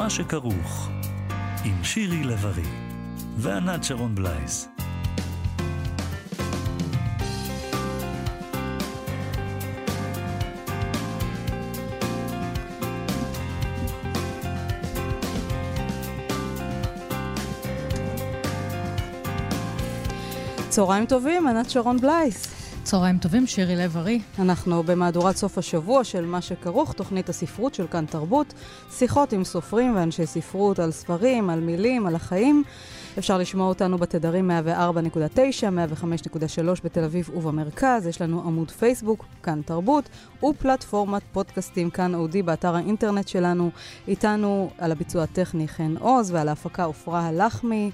מה שכרוך, עם שירי לב-ארי וענת שרון בלייס. צהריים טובים, ענת שרון בלייס. צהריים טובים, שירי לב-ארי. אנחנו במהדורת סוף השבוע של מה שכרוך, תוכנית הספרות של כאן תרבות, שיחות עם סופרים ואנשי ספרות על ספרים, על מילים, על החיים. אפשר לשמוע אותנו בתדרים 104.9, 105.3 בתל אביב ובמרכז. יש לנו עמוד פייסבוק, כאן תרבות, ופלטפורמת פודקאסטים, כאן אודי, באתר האינטרנט שלנו. איתנו על הביצוע הטכני חן עוז ועל ההפקה עפרה הלחמי.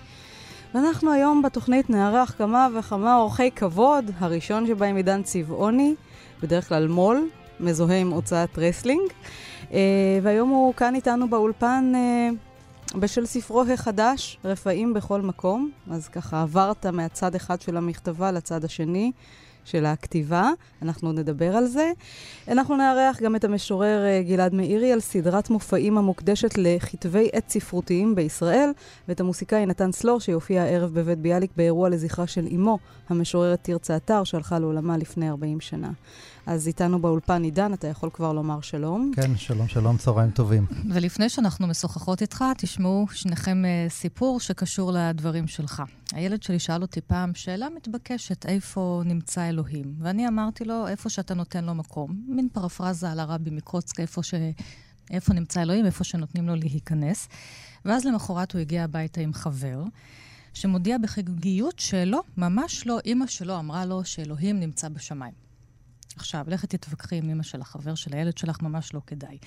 ואנחנו היום בתוכנית נארח כמה וכמה אורחי כבוד, הראשון שבהם עידן צבעוני, בדרך כלל מו"ל, מזוהה עם הוצאת רסלינג, אה, והיום הוא כאן איתנו באולפן אה, בשל ספרו החדש, רפאים בכל מקום, אז ככה עברת מהצד אחד של המכתבה לצד השני. של הכתיבה, אנחנו נדבר על זה. אנחנו נארח גם את המשורר אה, גלעד מאירי על סדרת מופעים המוקדשת לכתבי עת ספרותיים בישראל, ואת המוסיקאי נתן סלור שיופיע הערב בבית ביאליק באירוע לזכרה של אמו, המשוררת תרצה אתר, שהלכה לעולמה לפני 40 שנה. אז איתנו באולפן עידן, אתה יכול כבר לומר שלום. כן, שלום, שלום, צהריים טובים. ולפני שאנחנו משוחחות איתך, תשמעו שניכם uh, סיפור שקשור לדברים שלך. הילד שלי שאל אותי פעם שאלה מתבקשת, איפה נמצא אלוהים? ואני אמרתי לו, איפה שאתה נותן לו מקום. מין פרפרזה על הרבי מקוצק, איפה, ש... איפה נמצא אלוהים, איפה שנותנים לו להיכנס. ואז למחרת הוא הגיע הביתה עם חבר. שמודיע בחגיגיות שלא, ממש לא, אימא שלו אמרה לו שאלוהים נמצא בשמיים. עכשיו, לכי תתווכחי עם אמא של החבר של הילד שלך, ממש לא כדאי.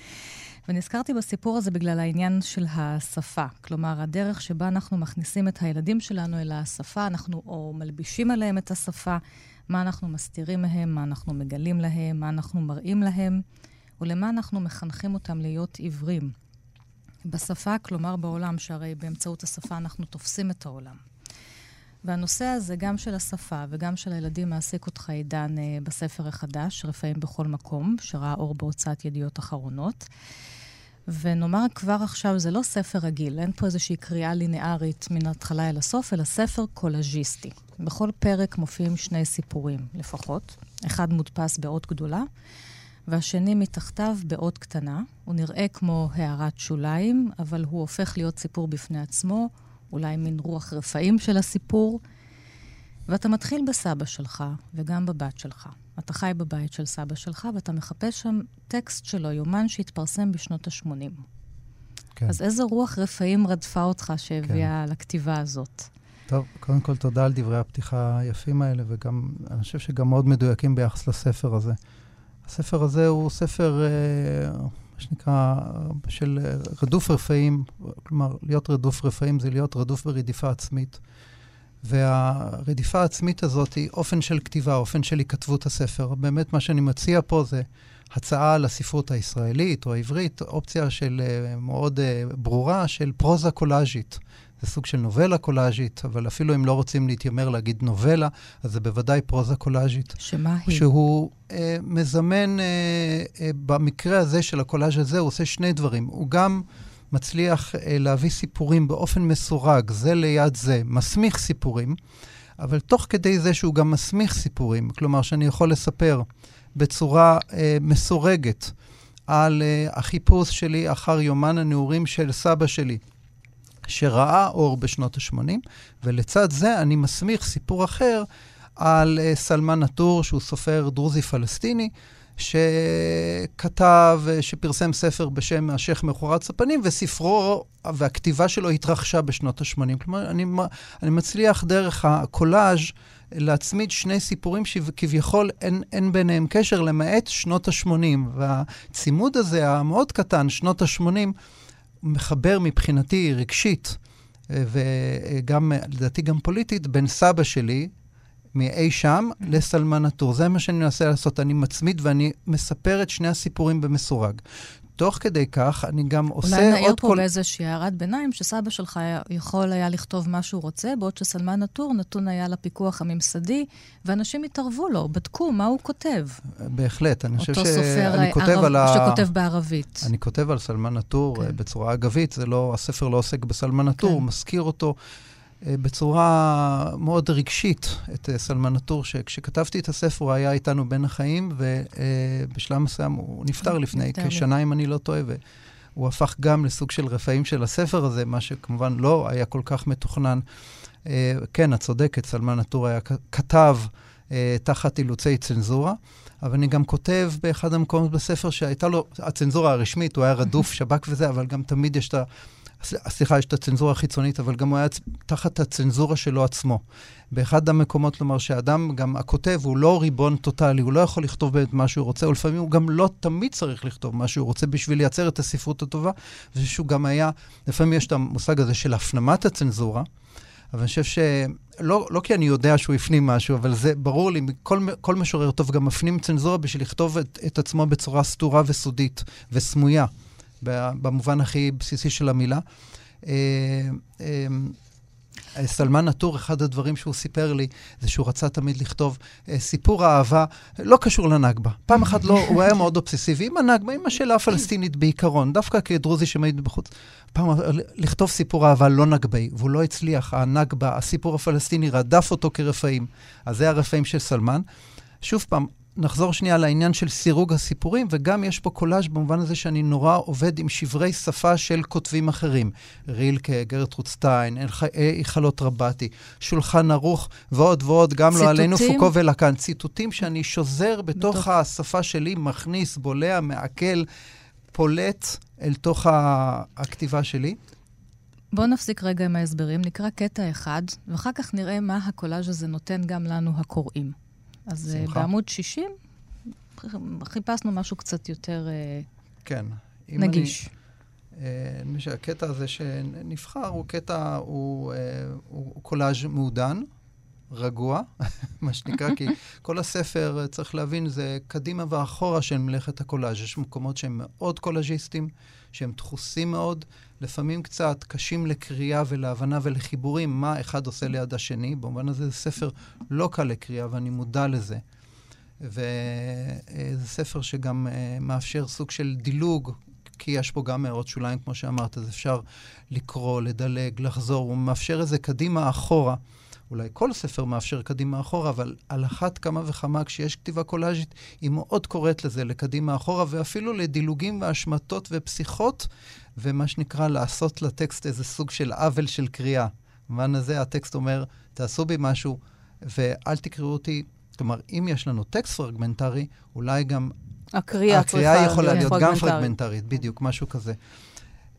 ונזכרתי בסיפור הזה בגלל העניין של השפה. כלומר, הדרך שבה אנחנו מכניסים את הילדים שלנו אל השפה, אנחנו או מלבישים עליהם את השפה, מה אנחנו מסתירים מהם, מה אנחנו מגלים להם, מה אנחנו מראים להם, ולמה אנחנו מחנכים אותם להיות עיוורים. בשפה, כלומר בעולם, שהרי באמצעות השפה אנחנו תופסים את העולם. והנושא הזה, גם של השפה וגם של הילדים, מעסיק אותך, עידן, אה, בספר החדש, רפאים בכל מקום, שראה אור בהוצאת ידיעות אחרונות. ונאמר כבר עכשיו, זה לא ספר רגיל, אין פה איזושהי קריאה לינארית מן ההתחלה אל הסוף, אלא ספר קולאז'יסטי. בכל פרק מופיעים שני סיפורים לפחות. אחד מודפס באות גדולה, והשני מתחתיו באות קטנה. הוא נראה כמו הערת שוליים, אבל הוא הופך להיות סיפור בפני עצמו. אולי מין רוח רפאים של הסיפור. ואתה מתחיל בסבא שלך, וגם בבת שלך. אתה חי בבית של סבא שלך, ואתה מחפש שם טקסט שלו, יומן שהתפרסם בשנות ה-80. כן. אז איזה רוח רפאים רדפה אותך שהביאה כן. לכתיבה הזאת? טוב, קודם כל תודה על דברי הפתיחה היפים האלה, וגם, אני חושב שגם מאוד מדויקים ביחס לספר הזה. הספר הזה הוא ספר, אה, שנקרא, של רדוף רפאים, כלומר, להיות רדוף רפאים זה להיות רדוף ברדיפה עצמית. והרדיפה העצמית הזאת היא אופן של כתיבה, אופן של היכתבות הספר. באמת מה שאני מציע פה זה הצעה לספרות הישראלית או העברית, אופציה של uh, מאוד uh, ברורה של פרוזה קולאז'ית. זה סוג של נובלה קולאז'ית, אבל אפילו אם לא רוצים להתיימר להגיד נובלה, אז זה בוודאי פרוזה קולאז'ית. שמה היא? שהוא אה, מזמן, אה, אה, במקרה הזה של הקולאז' הזה, הוא עושה שני דברים. הוא גם מצליח אה, להביא סיפורים באופן מסורג, זה ליד זה, מסמיך סיפורים, אבל תוך כדי זה שהוא גם מסמיך סיפורים, כלומר שאני יכול לספר בצורה אה, מסורגת על אה, החיפוש שלי אחר יומן הנעורים של סבא שלי. שראה אור בשנות ה-80, ולצד זה אני מסמיך סיפור אחר על uh, סלמן נטור, שהוא סופר דרוזי-פלסטיני, שכתב, uh, שפרסם ספר בשם השייח' מחורץ הפנים, וספרו והכתיבה שלו התרחשה בשנות ה-80. כלומר, אני, אני מצליח דרך הקולאז' להצמיד שני סיפורים שכביכול אין, אין ביניהם קשר, למעט שנות ה-80. והצימוד הזה, המאוד קטן, שנות ה-80, מחבר מבחינתי רגשית, אה, וגם, לדעתי גם פוליטית, בין סבא שלי, מאי שם, mm. לסלמן הטור. זה מה שאני מנסה לעשות. אני מצמיד ואני מספר את שני הסיפורים במסורג. ותוך כדי כך אני גם עושה עוד כל... אולי נעיר פה כל... באיזושהי הערת ביניים, שסבא שלך יכול היה לכתוב מה שהוא רוצה, בעוד שסלמן נטור נתון היה לפיקוח הממסדי, ואנשים התערבו לו, בדקו מה הוא כותב. בהחלט, אני חושב שאני כותב ערב... על ה... שכותב בערבית. אני כותב על סלמן נטור כן. בצורה אגבית, זה לא, הספר לא עוסק בסלמן נטור, כן. הוא מזכיר אותו. אה, בצורה מאוד רגשית את אה, סלמן נטור, שכשכתבתי את הספר הוא היה איתנו בין החיים, ובשלב מסוים הוא נפטר לפני כשנה, אם אני לא טועה, והוא הפך גם לסוג של רפאים של הספר הזה, מה שכמובן לא היה כל כך מתוכנן. אה, כן, את צודקת, סלמן נטור היה כתב תחת אילוצי צנזורה. אבל אני גם כותב באחד המקומות בספר שהייתה לו, הצנזורה הרשמית, הוא היה רדוף שב"כ וזה, אבל גם תמיד יש את ה... סליחה, יש את הצנזורה החיצונית, אבל גם הוא היה תחת הצנזורה שלו עצמו. באחד המקומות כלומר שהאדם, גם הכותב, הוא לא ריבון טוטאלי, הוא לא יכול לכתוב באמת מה שהוא רוצה, ולפעמים הוא גם לא תמיד צריך לכתוב מה שהוא רוצה בשביל לייצר את הספרות הטובה, ושהוא גם היה, לפעמים יש את המושג הזה של הפנמת הצנזורה, אבל אני חושב ש... לא, לא כי אני יודע שהוא הפנים משהו, אבל זה ברור לי, כל, כל משורר טוב גם מפנים צנזורה בשביל לכתוב את, את עצמו בצורה סתורה וסודית וסמויה. במובן הכי בסיסי של המילה. אה, אה, סלמן נטור, אחד הדברים שהוא סיפר לי, זה שהוא רצה תמיד לכתוב אה, סיפור אהבה, לא קשור לנכבה. פעם אחת לא, הוא היה מאוד אובססיבי עם הנכבה, עם השאלה הפלסטינית בעיקרון, דווקא כדרוזי שמעיד בחוץ. פעם, לכתוב סיפור אהבה לא נגבי, והוא לא הצליח. הנכבה, הסיפור הפלסטיני רדף אותו כרפאים. אז זה הרפאים של סלמן. שוב פעם, נחזור שנייה לעניין של סירוג הסיפורים, וגם יש פה קולאז' במובן הזה שאני נורא עובד עם שברי שפה של כותבים אחרים. רילקה, גרטרוד סטיין, היכלות רבתי, שולחן ערוך ועוד ועוד, גם ציטוטים. לא עלינו פוקו ולקן. ציטוטים שאני שוזר בתוך בתוך השפה שלי, מכניס, בולע, מעכל, פולט אל תוך הכתיבה שלי. בואו נפסיק רגע עם ההסברים, נקרא קטע אחד, ואחר כך נראה מה הקולאז' הזה נותן גם לנו, הקוראים. אז uh, בעמוד 60 חיפשנו משהו קצת יותר uh, כן. נגיש. אני חושב uh, שהקטע הזה שנבחר הוא קטע, הוא, uh, הוא קולאז' מעודן, רגוע, מה שנקרא, כי כל הספר, צריך להבין, זה קדימה ואחורה של מלאכת הקולאז'. יש מקומות שהם מאוד קולאז'יסטים, שהם דחוסים מאוד, לפעמים קצת קשים לקריאה ולהבנה ולחיבורים, מה אחד עושה ליד השני. במובן הזה זה ספר לא קל לקריאה, ואני מודע לזה. וזה ספר שגם uh, מאפשר סוג של דילוג, כי יש פה גם הערות שוליים, כמו שאמרת, אז אפשר לקרוא, לדלג, לחזור, הוא מאפשר איזה קדימה-אחורה. אולי כל ספר מאפשר קדימה-אחורה, אבל על אחת כמה וכמה, כשיש כתיבה קולאז'ית, היא מאוד קוראת לזה לקדימה-אחורה, ואפילו לדילוגים והשמטות ופסיכות, ומה שנקרא לעשות לטקסט איזה סוג של עוול של קריאה. במובן הזה הטקסט אומר, תעשו בי משהו, ואל תקראו אותי. כלומר, אם יש לנו טקסט פרגמנטרי, אולי גם... הקריאה להיות יכולה להיות גם פרגמנטרית, בדיוק, משהו כזה.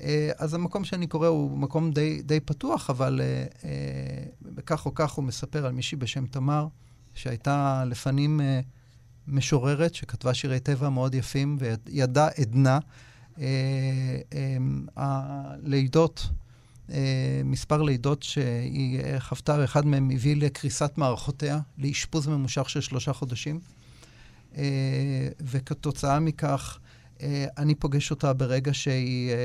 אה, אז המקום שאני קורא הוא מקום די, די פתוח, אבל אה, אה, בכך או כך הוא מספר על מישהי בשם תמר, שהייתה לפנים משוררת, שכתבה שירי טבע מאוד יפים, וידעה עדנה. הלידות, מספר לידות שהיא חוותה, ואחד מהם הביא לקריסת מערכותיה, לאשפוז ממושך של שלושה חודשים. וכתוצאה מכך, אני פוגש אותה ברגע שהיא אה,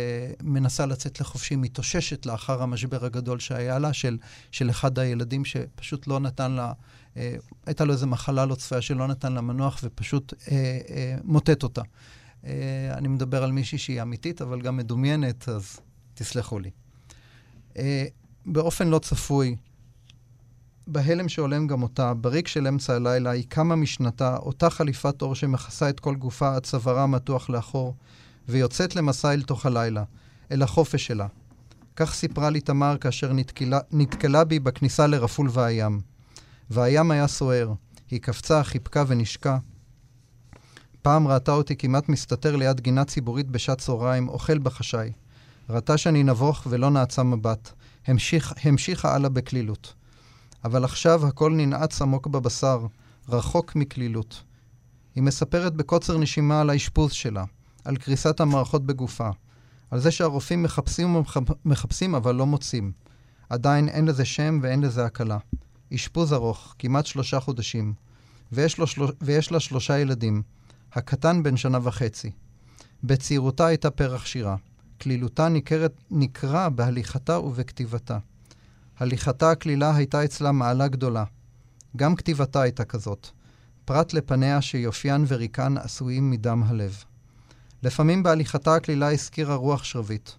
מנסה לצאת לחופשי, מתאוששת לאחר המשבר הגדול שהיה לה, של, של אחד הילדים שפשוט לא נתן לה, אה, הייתה לו איזו מחלה לא צפויה שלא נתן לה מנוח ופשוט מוטט אותה. אני מדבר על מישהי שהיא אמיתית, אבל גם מדומיינת, אז תסלחו לי. באופן לא צפוי, בהלם שהולם גם אותה, בריק של אמצע הלילה, היא קמה משנתה, אותה חליפת אור שמכסה את כל גופה עד צווארה מתוח לאחור, ויוצאת למסע אל תוך הלילה, אל החופש שלה. כך סיפרה לי תמר כאשר נתקלה, נתקלה בי בכניסה לרפול והים. והים היה סוער. היא קפצה, חיבקה ונשקה. פעם ראתה אותי כמעט מסתתר ליד גינה ציבורית בשעת צהריים, אוכל בחשאי. ראתה שאני נבוך ולא נעצה מבט. המשיך, המשיכה הלאה בקלילות. אבל עכשיו הכל ננעץ עמוק בבשר, רחוק מקלילות. היא מספרת בקוצר נשימה על האשפוז שלה, על קריסת המערכות בגופה, על זה שהרופאים מחפשים ומחפשים אבל לא מוצאים. עדיין אין לזה שם ואין לזה הקלה. אשפוז ארוך, כמעט שלושה חודשים, ויש, לו של... ויש לה שלושה ילדים, הקטן בן שנה וחצי. בצעירותה הייתה פרח שירה. כלילותה ניכרת, ניכרה בהליכתה ובכתיבתה. הליכתה הקלילה הייתה אצלה מעלה גדולה. גם כתיבתה הייתה כזאת, פרט לפניה שיופיין וריקן עשויים מדם הלב. לפעמים בהליכתה הקלילה הזכירה רוח שרביט.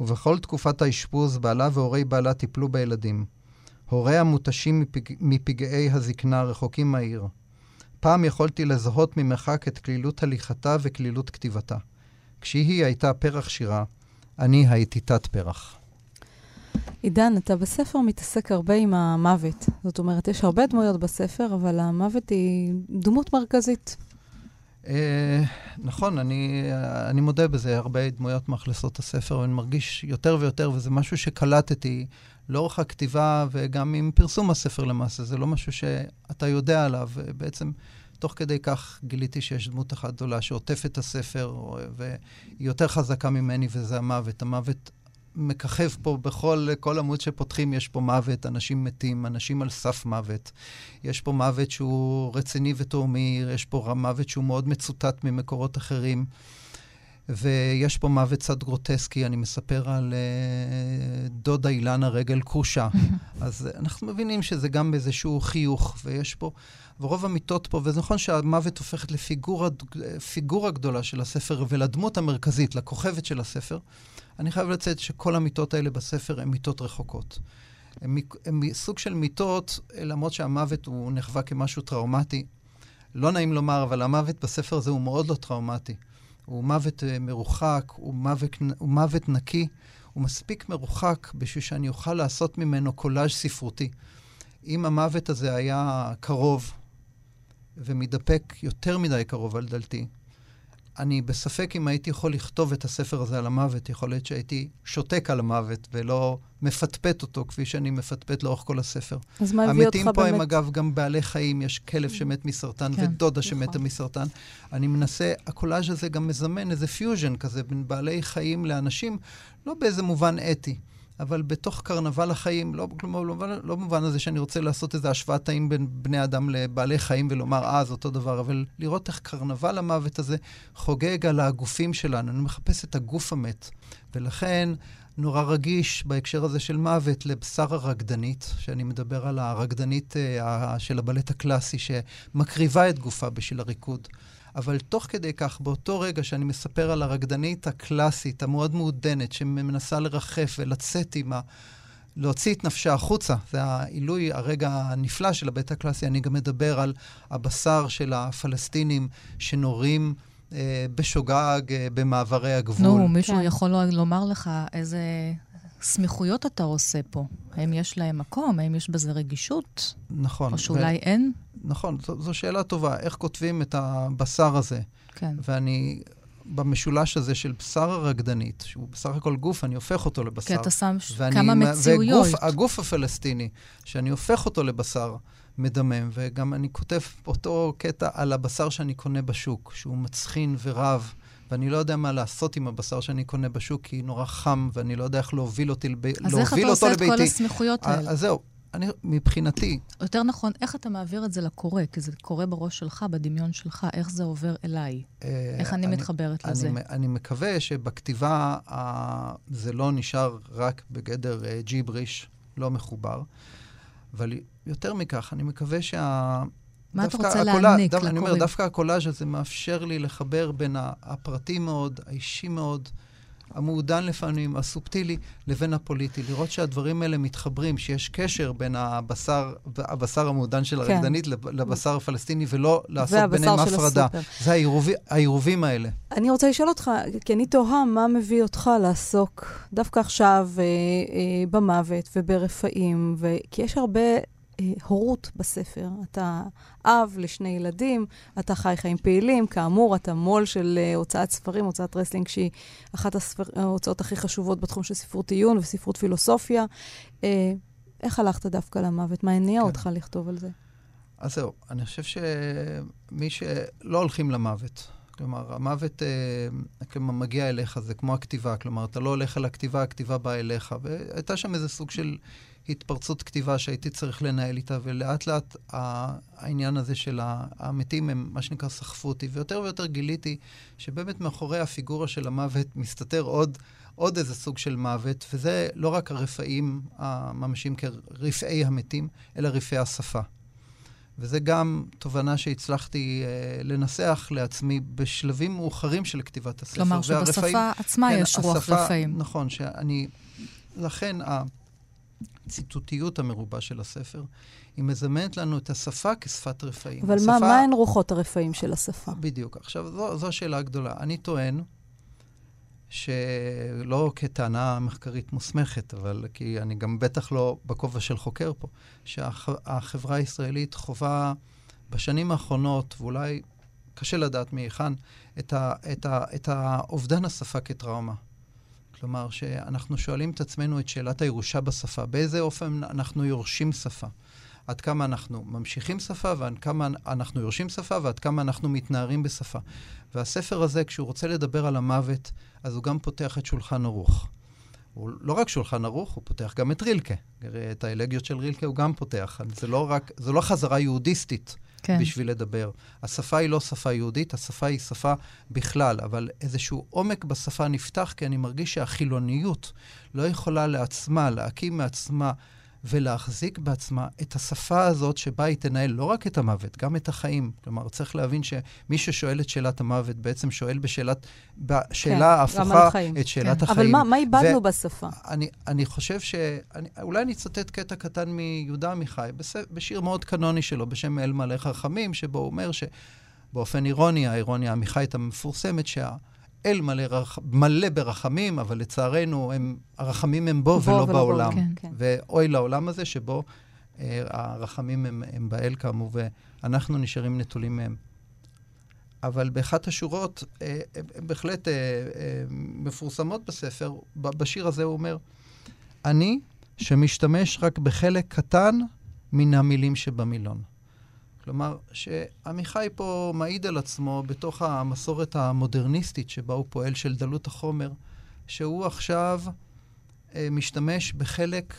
ובכל תקופת האשפוז בעלה והורי בעלה טיפלו בילדים. הוריה מותשים מפג... מפגעי הזקנה רחוקים מהעיר. פעם יכולתי לזהות ממרחק את כלילות הליכתה וכלילות כתיבתה. כשהיא הייתה פרח שירה, אני הייתי תת-פרח. עידן, אתה בספר מתעסק הרבה עם המוות. זאת אומרת, יש הרבה דמויות בספר, אבל המוות היא דמות מרכזית. אה, נכון, אני, אני מודה בזה, הרבה דמויות מאכלסות הספר, ואני מרגיש יותר ויותר, וזה משהו שקלטתי לאורך הכתיבה וגם עם פרסום הספר למעשה. זה לא משהו שאתה יודע עליו. בעצם, תוך כדי כך גיליתי שיש דמות אחת גדולה שעוטפת את הספר, והיא יותר חזקה ממני, וזה המוות. המוות מככב פה בכל כל עמוד שפותחים, יש פה מוות, אנשים מתים, אנשים על סף מוות. יש פה מוות שהוא רציני ותאומי, יש פה מוות שהוא מאוד מצוטט ממקורות אחרים. ויש פה מוות קצת גרוטסקי, אני מספר על uh, דודה אילנה רגל כושה. אז אנחנו מבינים שזה גם באיזשהו חיוך, ויש פה, ורוב המיטות פה, וזה נכון שהמוות הופכת לפיגורה גדולה של הספר ולדמות המרכזית, לכוכבת של הספר. אני חייב לצאת שכל המיטות האלה בספר הן מיטות רחוקות. הן סוג של מיטות, למרות שהמוות הוא נחווה כמשהו טראומטי. לא נעים לומר, אבל המוות בספר הזה הוא מאוד לא טראומטי. הוא מוות uh, מרוחק, הוא מוות, הוא מוות נקי, הוא מספיק מרוחק בשביל שאני אוכל לעשות ממנו קולאז' ספרותי. אם המוות הזה היה קרוב ומתדפק יותר מדי קרוב על דלתי, אני בספק אם הייתי יכול לכתוב את הספר הזה על המוות. יכול להיות שהייתי שותק על המוות ולא מפטפט אותו כפי שאני מפטפט לאורך כל הספר. אז מה הביא אותך באמת? המתים פה הם אגב גם בעלי חיים, יש כלב שמת מסרטן כן, ודודה נכון. שמתה מסרטן. אני מנסה, הקולאז' הזה גם מזמן איזה פיוז'ן כזה בין בעלי חיים לאנשים, לא באיזה מובן אתי. אבל בתוך קרנבל החיים, לא, כלומר, לא, לא במובן הזה שאני רוצה לעשות איזו השוואת תאים בין בני אדם לבעלי חיים ולומר, אה, זה אותו דבר, אבל לראות איך קרנבל המוות הזה חוגג על הגופים שלנו. אני מחפש את הגוף המת. ולכן, נורא רגיש בהקשר הזה של מוות לבשר הרקדנית, שאני מדבר על הרקדנית אה, של הבלט הקלאסי, שמקריבה את גופה בשביל הריקוד. אבל תוך כדי כך, באותו רגע שאני מספר על הרקדנית הקלאסית, המאוד מעודנת, שמנסה לרחף ולצאת עם ה... להוציא את נפשה החוצה, זה העילוי, הרגע הנפלא של הבית הקלאסי. אני גם מדבר על הבשר של הפלסטינים שנורים אה, בשוגג אה, במעברי הגבול. נו, מישהו כן. יכול לומר לך איזה סמיכויות אתה עושה פה? האם יש להם מקום? האם יש בזה רגישות? נכון. או שאולי ו... אין? נכון, זו, זו שאלה טובה. איך כותבים את הבשר הזה? כן. ואני, במשולש הזה של בשר הרקדנית, שהוא בסך הכל גוף, אני הופך אותו לבשר. כי אתה שם ואני, כמה מציאויות. וגוף, הגוף הפלסטיני, שאני הופך אותו לבשר מדמם, וגם אני כותב אותו קטע על הבשר שאני קונה בשוק, שהוא מצחין ורב. ואני לא יודע מה לעשות עם הבשר שאני קונה בשוק, כי נורא חם, ואני לא יודע איך להוביל אותי לביתי. אז איך אתה עושה את כל הסמיכויות האלה? אז זהו, אני, מבחינתי... יותר נכון, איך אתה מעביר את זה לקורא? כי זה קורה בראש שלך, בדמיון שלך, איך זה עובר אליי? אה, איך אני, אני מתחברת אני, לזה? אני, אני מקווה שבכתיבה אה, זה לא נשאר רק בגדר אה, ג'יבריש, לא מחובר, אבל יותר מכך, אני מקווה שה... מה אתה רוצה הקולה, להעניק לקוראים? אני אומר, דווקא הקולאז' הזה מאפשר לי לחבר בין הפרטי מאוד, האישי מאוד, המעודן לפעמים, הסובטילי, לבין הפוליטי. לראות שהדברים האלה מתחברים, שיש קשר בין הבשר, הבשר המעודן של כן. הרקדנית לבשר הפלסטיני, ולא לעשות ביניהם הפרדה. זה העירובי, העירובים האלה. אני רוצה לשאול אותך, כי אני תוהה מה מביא אותך לעסוק דווקא עכשיו אה, אה, במוות וברפאים, ו... כי יש הרבה... אה, הורות בספר. אתה אב לשני ילדים, אתה חי חיים פעילים, כאמור, אתה מו"ל של אה, הוצאת ספרים, הוצאת רסלינג, שהיא אחת הספר, ההוצאות הכי חשובות בתחום של ספרות עיון וספרות פילוסופיה. אה, איך הלכת דווקא למוות? מה הניע כן. אותך לכתוב על זה? אז זהו, אני חושב שמי שלא הולכים למוות, כלומר, המוות אה, מגיע אליך, זה כמו הכתיבה, כלומר, אתה לא הולך אל הכתיבה, הכתיבה באה אליך, והייתה שם איזה סוג של התפרצות כתיבה שהייתי צריך לנהל איתה, ולאט לאט העניין הזה של המתים הם, מה שנקרא, סחפו אותי, ויותר ויותר גיליתי שבאמת מאחורי הפיגורה של המוות מסתתר עוד, עוד איזה סוג של מוות, וזה לא רק הרפאים הממשיים כרפאי המתים, אלא רפאי השפה. וזה גם תובנה שהצלחתי אה, לנסח לעצמי בשלבים מאוחרים של כתיבת הספר. כלומר, שבשפה והרפאים, עצמה כן, יש רוח השפה, רפאים. נכון, שאני... לכן הציטוטיות המרובה של הספר, היא מזמנת לנו את השפה כשפת רפאים. אבל השפה... מה, מה הן רוחות הרפאים של השפה? בדיוק. עכשיו, זו, זו השאלה הגדולה. אני טוען שלא כטענה מחקרית מוסמכת, אבל כי אני גם בטח לא בכובע של חוקר פה, שהחברה הישראלית חווה בשנים האחרונות, ואולי קשה לדעת מהיכן, את, ה, את, ה, את האובדן השפה כטראומה. כלומר, שאנחנו שואלים את עצמנו את שאלת הירושה בשפה, באיזה אופן אנחנו יורשים שפה. עד כמה אנחנו ממשיכים שפה, ועד כמה אנחנו יורשים שפה, ועד כמה אנחנו מתנערים בשפה. והספר הזה, כשהוא רוצה לדבר על המוות, אז הוא גם פותח את שולחן ערוך. הוא לא רק שולחן ערוך, הוא פותח גם את רילקה. את האלגיות של רילקה הוא גם פותח. זה לא רק, זו לא חזרה יהודיסטית כן. בשביל לדבר. השפה היא לא שפה יהודית, השפה היא שפה בכלל, אבל איזשהו עומק בשפה נפתח, כי אני מרגיש שהחילוניות לא יכולה לעצמה, להקים מעצמה ולהחזיק בעצמה את השפה הזאת שבה היא תנהל לא רק את המוות, גם את החיים. כלומר, צריך להבין שמי ששואל את שאלת המוות בעצם שואל בשאלת, בשאלה כן, ההפוכה את שאלת כן. החיים. אבל מה, מה איבדנו ו- בשפה? אני, אני חושב ש... אני, אולי אני אצטט קטע קטן מיהודה עמיחי, בשיר מאוד קנוני שלו בשם אל מלא חכמים, שבו הוא אומר שבאופן אירוני, האירוניה העמיחית המפורסמת, שה... אל מלא, רח... מלא ברחמים, אבל לצערנו, הם, הרחמים הם בו, בו ולא, ולא בעולם. בו, כן, כן. ואוי לעולם הזה שבו אה, הרחמים הם, הם באל כאמור, ואנחנו נשארים נטולים מהם. אבל באחת השורות, אה, הן בהחלט אה, אה, מפורסמות בספר, בשיר הזה הוא אומר, אני שמשתמש רק בחלק קטן מן המילים שבמילון. כלומר, שעמיחי פה מעיד על עצמו בתוך המסורת המודרניסטית שבה הוא פועל של דלות החומר, שהוא עכשיו אה, משתמש בחלק,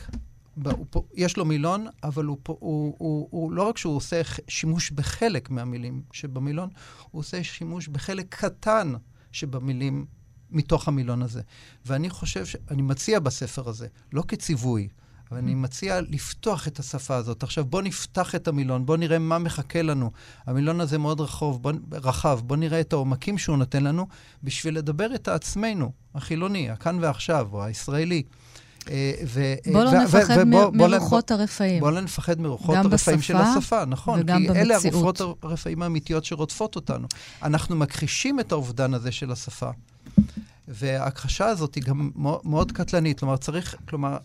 ב, הוא, יש לו מילון, אבל הוא, הוא, הוא, הוא לא רק שהוא עושה שימוש בחלק מהמילים שבמילון, הוא עושה שימוש בחלק קטן שבמילים מתוך המילון הזה. ואני חושב, ש... אני מציע בספר הזה, לא כציווי, אבל אני מציע לפתוח את השפה הזאת. עכשיו, בוא נפתח את המילון, בוא נראה מה מחכה לנו. המילון הזה מאוד רחוב, בוא, רחב, בוא נראה את העומקים שהוא נותן לנו, בשביל לדבר את עצמנו, החילוני, הכאן ועכשיו, או הישראלי. אה, ו, בוא לא נפחד ובוא, מרוחות הרפאים. בוא לא נפחד מרוחות הרפאים של השפה, נכון. וגם כי במציאות. אלה הרוחות הרפאים האמיתיות שרודפות אותנו. אנחנו מכחישים את האובדן הזה של השפה. וההכחשה הזאת היא גם מאוד קטלנית. כלומר, צריך, כלומר,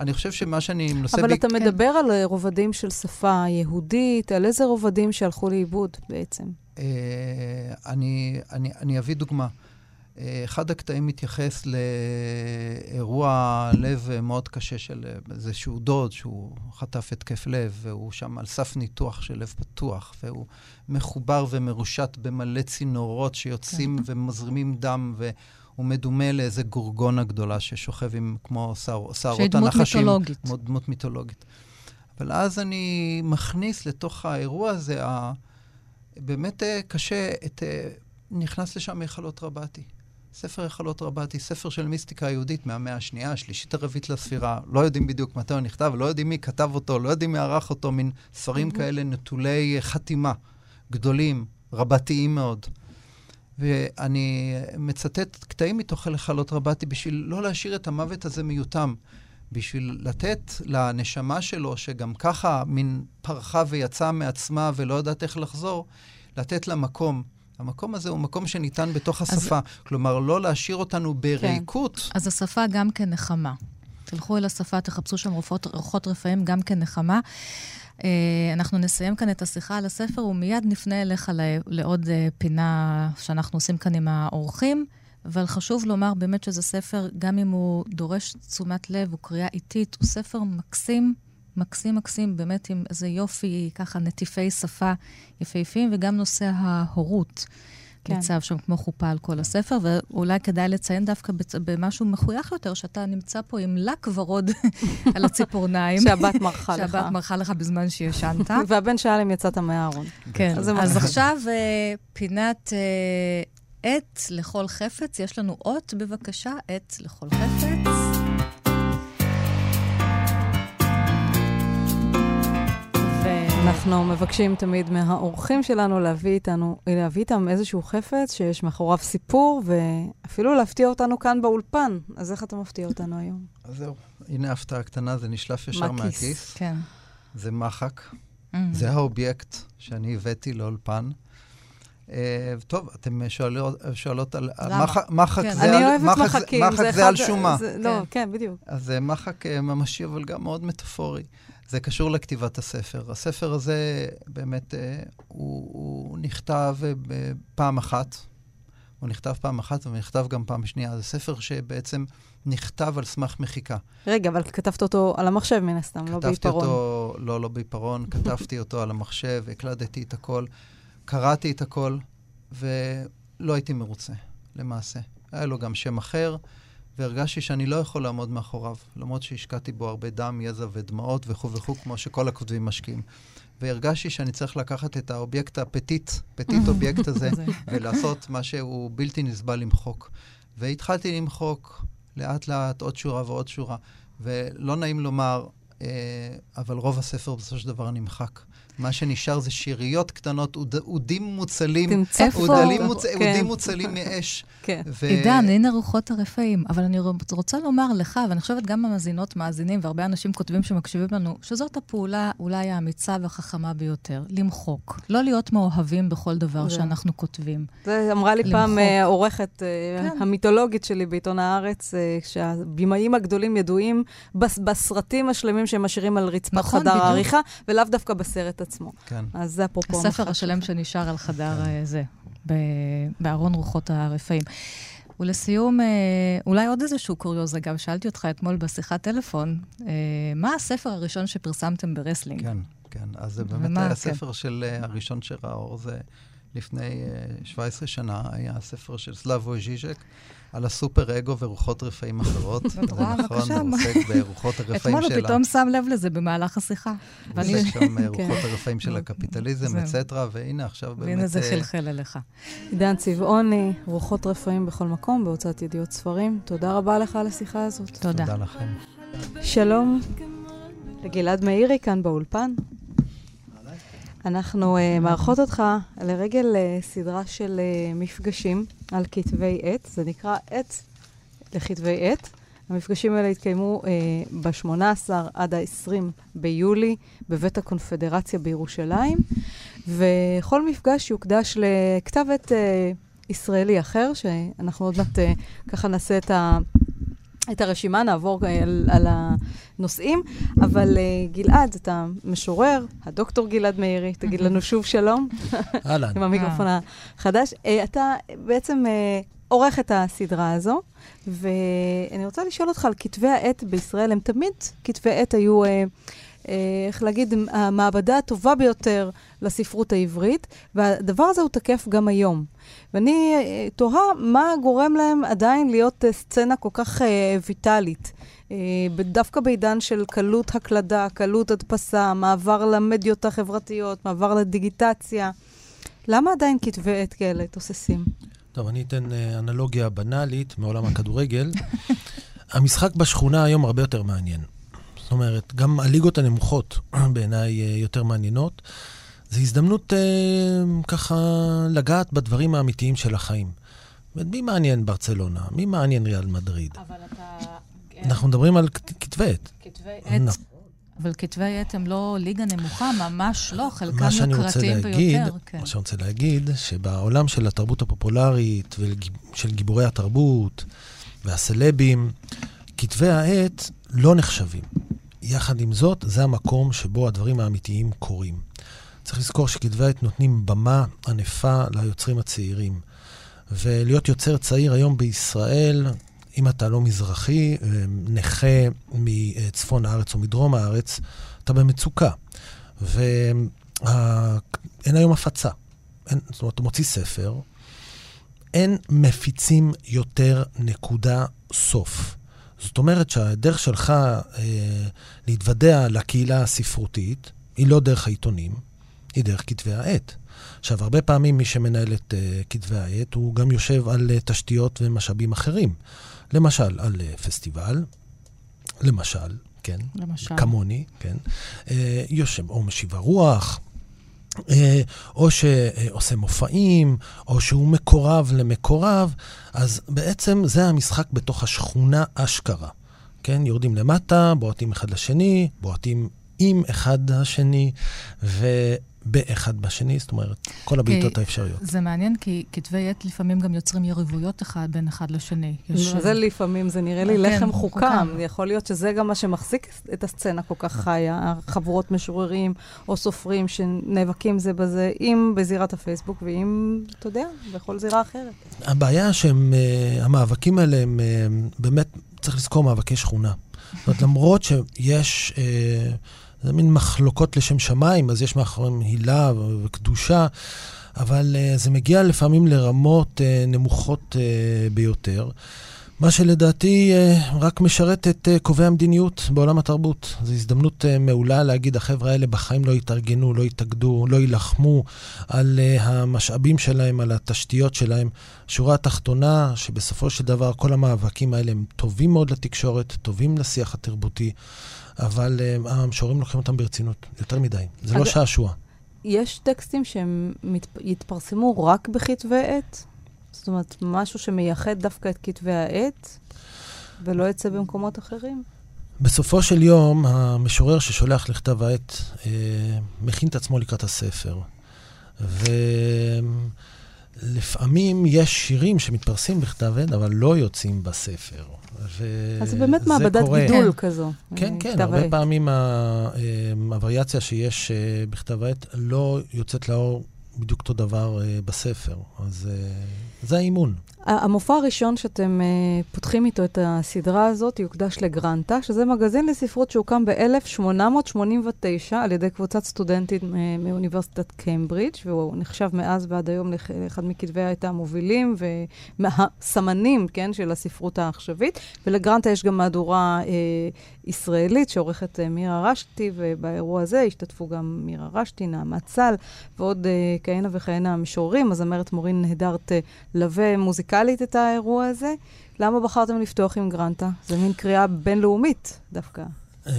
אני חושב שמה שאני מנסה... אבל ב... אתה כן. מדבר על אה, רובדים של שפה יהודית, על איזה רובדים שהלכו לאיבוד בעצם? אה, אני, אני, אני אביא דוגמה. אה, אחד הקטעים מתייחס לאירוע לב מאוד קשה של איזשהו דוד שהוא חטף התקף לב, והוא שם על סף ניתוח של לב פתוח, והוא מחובר ומרושת במלא צינורות שיוצאים כן. ומזרימים דם, הוא מדומה לאיזה גורגונה גדולה ששוכב עם כמו שערות הנחשים. שהיא דמות מיתולוגית. דמות מיתולוגית. אבל אז אני מכניס לתוך האירוע הזה, ה... באמת אה, קשה, את... אה, נכנס לשם היכלות רבתי. ספר היכלות רבתי, ספר של מיסטיקה יהודית מהמאה השנייה, השלישית הרביעית לספירה. לא יודעים בדיוק מתי הוא נכתב, לא יודעים מי כתב אותו, לא יודעים מי ערך אותו, מין ספרים כאלה נטולי חתימה, גדולים, רבתיים מאוד. ואני מצטט קטעים מתוך הלכלות רבתי בשביל לא להשאיר את המוות הזה מיותם, בשביל לתת לנשמה שלו, שגם ככה מין פרחה ויצאה מעצמה ולא יודעת איך לחזור, לתת לה מקום. המקום הזה הוא מקום שניתן בתוך השפה. אז... כלומר, לא להשאיר אותנו בריקות. כן. אז השפה גם כנחמה. תלכו אל השפה, תחפשו שם רוחות, רוחות רפאים גם כנחמה. אה, אנחנו נסיים כאן את השיחה על הספר, ומיד נפנה אליך לעוד אה, פינה שאנחנו עושים כאן עם האורחים. אבל חשוב לומר באמת שזה ספר, גם אם הוא דורש תשומת לב, הוא קריאה איטית, הוא ספר מקסים, מקסים מקסים, באמת עם איזה יופי, ככה נטיפי שפה יפהפים, וגם נושא ההורות. כן. ניצב שם כמו חופה על כל הספר, ואולי כדאי לציין דווקא במשהו מחוייך יותר, שאתה נמצא פה עם לק ורוד על הציפורניים. שהבת מרחה לך. שהבת מרחה לך בזמן שישנת. והבן שאל אם יצאת מהארון. כן, אז, אז עכשיו אה, פינת אה, עט לכל חפץ. יש לנו אות, בבקשה, עט לכל חפץ. אנחנו מבקשים תמיד מהאורחים שלנו להביא איתנו, להביא איתם איזשהו חפץ שיש מאחוריו סיפור, ואפילו להפתיע אותנו כאן באולפן. אז איך אתה מפתיע אותנו היום? אז זהו, הנה הפתעה קטנה, זה נשלף ישר מהכיס. מהכיס, כן. זה מחק. Mm-hmm. זה האובייקט שאני הבאתי לאולפן. Uh, טוב, אתם שואלות, שואלות על... למה? מחק כן. זה על... אני אוהבת מחקים. מחק זה, זה על שומה. זה, לא, כן. כן, בדיוק. אז מחק uh, ממשי, אבל גם מאוד מטאפורי. זה קשור לכתיבת הספר. הספר הזה באמת, אה, הוא, הוא נכתב אה, פעם אחת. הוא נכתב פעם אחת הוא נכתב גם פעם שנייה. זה ספר שבעצם נכתב על סמך מחיקה. רגע, אבל כתבת אותו על המחשב מן הסתם, לא בעיפרון. כתבתי אותו, לא, לא בעיפרון, כתבתי אותו על המחשב, הקלדתי את הכל, קראתי את הכל, ולא הייתי מרוצה, למעשה. היה לו גם שם אחר. והרגשתי שאני לא יכול לעמוד מאחוריו, למרות שהשקעתי בו הרבה דם, יזע ודמעות וכו' וכו', כמו שכל הכותבים משקיעים. והרגשתי שאני צריך לקחת את האובייקט ה petit, petit אובייקט הזה, ולעשות מה שהוא בלתי נסבל למחוק. והתחלתי למחוק לאט-לאט עוד שורה ועוד שורה, ולא נעים לומר, אה, אבל רוב הספר בסופו של דבר נמחק. מה שנשאר זה שיריות קטנות, אוד, אודים מוצלים. אודלים מוצ... כן. אודים מוצלים מאש. כן. ו... עידן, הנה רוחות הרפאים. אבל אני רוצה לומר לך, ואני חושבת גם המאזינות, מאזינים, והרבה אנשים כותבים שמקשיבים לנו, שזאת הפעולה אולי האמיצה והחכמה ביותר, למחוק. לא להיות מאוהבים בכל דבר זה. שאנחנו כותבים. זה אמרה לי למחוק. פעם אה, עורכת אה, כן. המיתולוגית שלי בעיתון הארץ, אה, שהבימאים הגדולים ידועים בס, בסרטים השלמים שהם משאירים על רצפת נכון, חדר העריכה, ולאו דווקא בסרט עצמו. כן. אז זה אפרופו הספר השלם שנשאר על חדר כן. זה, בארון רוחות הרפאים. ולסיום, אה, אולי עוד איזשהו קוריוז, אגב, שאלתי אותך אתמול בשיחת טלפון, אה, מה הספר הראשון שפרסמתם ברסלינג? כן, כן. אז זה באמת היה הספר כן. של אה, הראשון שראה אור, זה לפני 17 שנה, היה הספר של סלאבו ז'יז'ק. על הסופר אגו ורוחות רפאים אחרות. זה נכון, הוא עוסק ברוחות הרפאים שלה. אתמול הוא פתאום שם לב לזה במהלך השיחה. הוא עוסק שם אה, כן. רוחות הרפאים של הקפיטליזם, אצטרה, והנה עכשיו באמת... והנה זה אה, חלחל אליך. עידן צבעוני, רוחות רפאים בכל מקום, בהוצאת ידיעות ספרים. תודה רבה לך על השיחה הזאת. תודה. תודה לכם. שלום לגלעד מאירי כאן באולפן. אנחנו uh, מארחות אותך לרגל uh, סדרה של uh, מפגשים על כתבי עת. זה נקרא עת לכתבי עת. המפגשים האלה התקיימו uh, ב-18 עד ה-20 ביולי בבית הקונפדרציה בירושלים, וכל מפגש יוקדש לכתב עת uh, ישראלי אחר, שאנחנו עוד מעט uh, ככה נעשה את ה... את הרשימה, נעבור אה, על, על הנושאים. אבל uh, גלעד, אתה משורר, הדוקטור גלעד מאירי, תגיד לנו שוב שלום. אהלן. עם המיקרופון החדש. Uh, אתה בעצם uh, עורך את הסדרה הזו, ואני רוצה לשאול אותך על כתבי העת בישראל. הם תמיד, כתבי עת היו... Uh, איך להגיד, המעבדה הטובה ביותר לספרות העברית, והדבר הזה הוא תקף גם היום. ואני אה, תוהה מה גורם להם עדיין להיות אה, סצנה כל כך אה, ויטאלית. דווקא בעידן של קלות הקלדה, קלות הדפסה, מעבר למדיות החברתיות, מעבר לדיגיטציה. למה עדיין כתבי עת כאלה תוססים? טוב, אני אתן אנלוגיה בנאלית מעולם הכדורגל. המשחק בשכונה היום הרבה יותר מעניין. זאת אומרת, גם הליגות הנמוכות בעיניי יותר מעניינות. זו הזדמנות אה, ככה לגעת בדברים האמיתיים של החיים. מי מעניין ברצלונה? מי מעניין ריאל מדריד? אבל אתה... אנחנו מדברים על כתבי עת. כתבי עת. נכון. אבל כתבי עת הם לא ליגה נמוכה, ממש לא, חלקם יוקרתיים ביותר. כן. מה שאני רוצה להגיד, שבעולם של התרבות הפופולרית ושל גיבורי התרבות והסלבים, כתבי העת לא נחשבים. יחד עם זאת, זה המקום שבו הדברים האמיתיים קורים. צריך לזכור שכתבי עת נותנים במה ענפה ליוצרים הצעירים. ולהיות יוצר צעיר היום בישראל, אם אתה לא מזרחי, נכה מצפון הארץ או מדרום הארץ, אתה במצוקה. ואין היום הפצה. אין, זאת אומרת, אתה מוציא ספר, אין מפיצים יותר נקודה סוף. זאת אומרת שהדרך שלך אה, להתוודע לקהילה הספרותית היא לא דרך העיתונים, היא דרך כתבי העת. עכשיו, הרבה פעמים מי שמנהל את uh, כתבי העת, הוא גם יושב על uh, תשתיות ומשאבים אחרים. למשל, על uh, פסטיבל, למשל, כן? למשל. כמוני, כן? Uh, יושב, או משיבה רוח, אה, או שעושה מופעים, או שהוא מקורב למקורב, אז בעצם זה המשחק בתוך השכונה אשכרה. כן, יורדים למטה, בועטים אחד לשני, בועטים עם אחד השני, ו... באחד בשני, זאת אומרת, כל הבעיטות האפשריות. זה מעניין, כי כתבי עת לפעמים גם יוצרים יריבויות אחד בין אחד לשני. יש... זה לפעמים, זה נראה לי כן, לחם חוקם. יכול להיות שזה גם מה שמחזיק את הסצנה כל כך חיה, חבורות משוררים או סופרים שנאבקים זה בזה, אם בזירת הפייסבוק ואם, אתה יודע, בכל זירה אחרת. הבעיה שהמאבקים אה, האלה הם אה, באמת, צריך לזכור, מאבקי שכונה. זאת אומרת, למרות שיש... אה, זה מין מחלוקות לשם שמיים, אז יש מאחוריהם הילה וקדושה, אבל uh, זה מגיע לפעמים לרמות uh, נמוכות uh, ביותר. מה שלדעתי uh, רק משרת את uh, קובעי המדיניות בעולם התרבות. זו הזדמנות uh, מעולה להגיד, החבר'ה האלה בחיים לא יתארגנו, לא יתאגדו, לא יילחמו על uh, המשאבים שלהם, על התשתיות שלהם. שורה התחתונה, שבסופו של דבר כל המאבקים האלה הם טובים מאוד לתקשורת, טובים לשיח התרבותי. אבל uh, המשוררים לוקחים אותם ברצינות, יותר מדי. זה לא שעשוע. יש טקסטים שהם יתפרסמו רק בכתבי עת? זאת אומרת, משהו שמייחד דווקא את כתבי העת, ולא יצא במקומות אחרים? בסופו של יום, המשורר ששולח לכתב העת אה, מכין את עצמו לקראת הספר. ולפעמים יש שירים שמתפרסים בכתב עת, אבל לא יוצאים בספר. אז זה באמת מעבדת קורה. גידול כן. כזו. כן, כן, הרבה העת. פעמים אה, הווריאציה שיש אה, בכתב העת לא יוצאת לאור בדיוק אותו דבר אה, בספר. אז זה האימון. המופע הראשון שאתם uh, פותחים איתו את הסדרה הזאת יוקדש לגרנטה, שזה מגזין לספרות שהוקם ב-1889 על ידי קבוצת סטודנטים uh, מאוניברסיטת קיימברידג', והוא נחשב מאז ועד היום לאחד מכתבי העת המובילים ומהסמנים, כן, של הספרות העכשווית. ולגרנטה יש גם מהדורה uh, ישראלית שעורכת uh, מירה רשתי, ובאירוע הזה השתתפו גם מירה רשתי, נעמת סל, ועוד uh, כהנה וכהנה משוררים, הזמרת מורין נהדרת uh, לווה מוזיקלית את האירוע הזה. למה בחרתם לפתוח עם גרנטה? זה מין קריאה בינלאומית דווקא. אמ,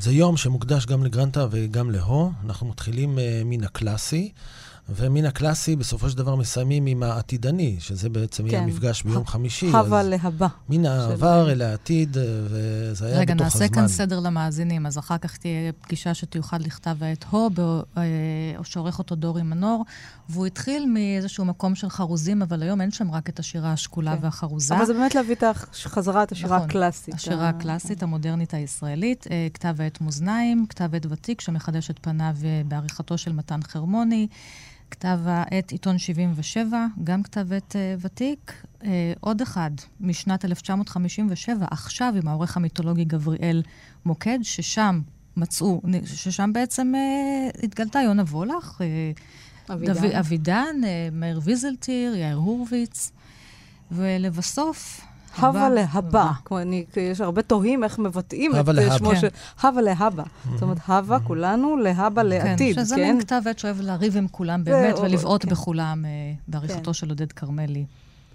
זה יום שמוקדש גם לגרנטה וגם להו. אנחנו מתחילים אה, מן הקלאסי. ומן הקלאסי, בסופו של דבר מסיימים עם העתידני, שזה בעצם כן. יהיה המפגש ביום חמישי. הווה להבא. מן העבר אל העתיד, וזה היה רגע, בתוך הזמן. רגע, נעשה כאן סדר למאזינים, אז אחר כך תהיה פגישה שתיוחד לכתב העת הו, אה, או שעורך אותו דורי מנור, והוא התחיל מאיזשהו מקום של חרוזים, אבל היום אין שם רק את השירה השקולה כן. והחרוזה. אבל זה באמת להביא את חזרה את השירה נכון, הקלאסית. השירה הקלאסית, המודרנית הישראלית. אה, כתב העת מאזניים, כתב עת ותיק, שמחדש את פניו אה, בעריכתו של מתן חרמוני. כתב העת עיתון 77, גם כתב עת uh, ותיק. Uh, עוד אחד, משנת 1957, עכשיו עם העורך המיתולוגי גבריאל מוקד, ששם מצאו, ששם בעצם uh, התגלתה יונה וולך, uh, אבידן, דו, אבידן uh, מאיר ויזלטיר, יאיר הורוביץ, ולבסוף, הווה להבא. יש הרבה תוהים איך מבטאים את שמו של... הווה להבא. זאת אומרת, הווה כולנו, להבא כן, לעתיד, כן? שזה מין כתב עת שאוהב לריב עם כולם באמת, ולבעוט כן. בכולם אה, בעריכתו כן. של עודד כרמלי.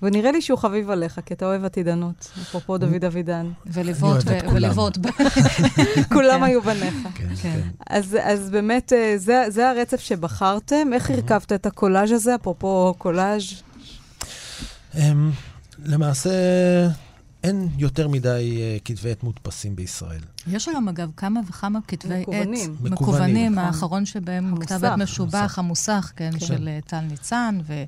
ונראה לי שהוא חביב עליך, כי אתה אוהב עתידנות, אפרופו דוד אבידן. ולבעוט. כולם היו בניך. כן. אז באמת, אה, זה הרצף שבחרתם. איך הרכבת את הקולאז' הזה, אפרופו קולאז'? אמ, למעשה, אין יותר מדי uh, כתבי עת מודפסים בישראל. יש היום, אגב, כמה וכמה כתבי עת מקוונים. נכון. האחרון שבהם כתב עת משובח, המוסך, כן, כן. של uh, טל ניצן, ו...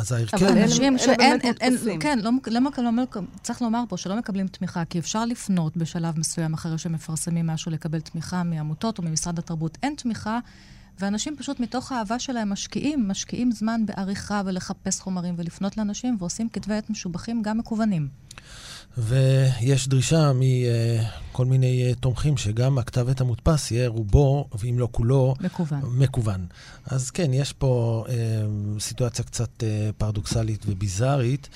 אז ההרכב... אבל אנשים שאין, אין, כן, לא, לא, לא, לא, צריך לומר פה שלא מקבלים תמיכה, כי אפשר לפנות בשלב מסוים אחרי שמפרסמים משהו לקבל תמיכה מעמותות או ממשרד התרבות. אין תמיכה. ואנשים פשוט מתוך האהבה שלהם משקיעים, משקיעים זמן בעריכה ולחפש חומרים ולפנות לאנשים, ועושים כתבי עת משובחים גם מקוונים. ויש דרישה מכל מיני אה, תומכים שגם הכתב עת המודפס יהיה רובו, ואם לא כולו, מקוון. מקוון. אז כן, יש פה אה, סיטואציה קצת אה, פרדוקסלית וביזארית.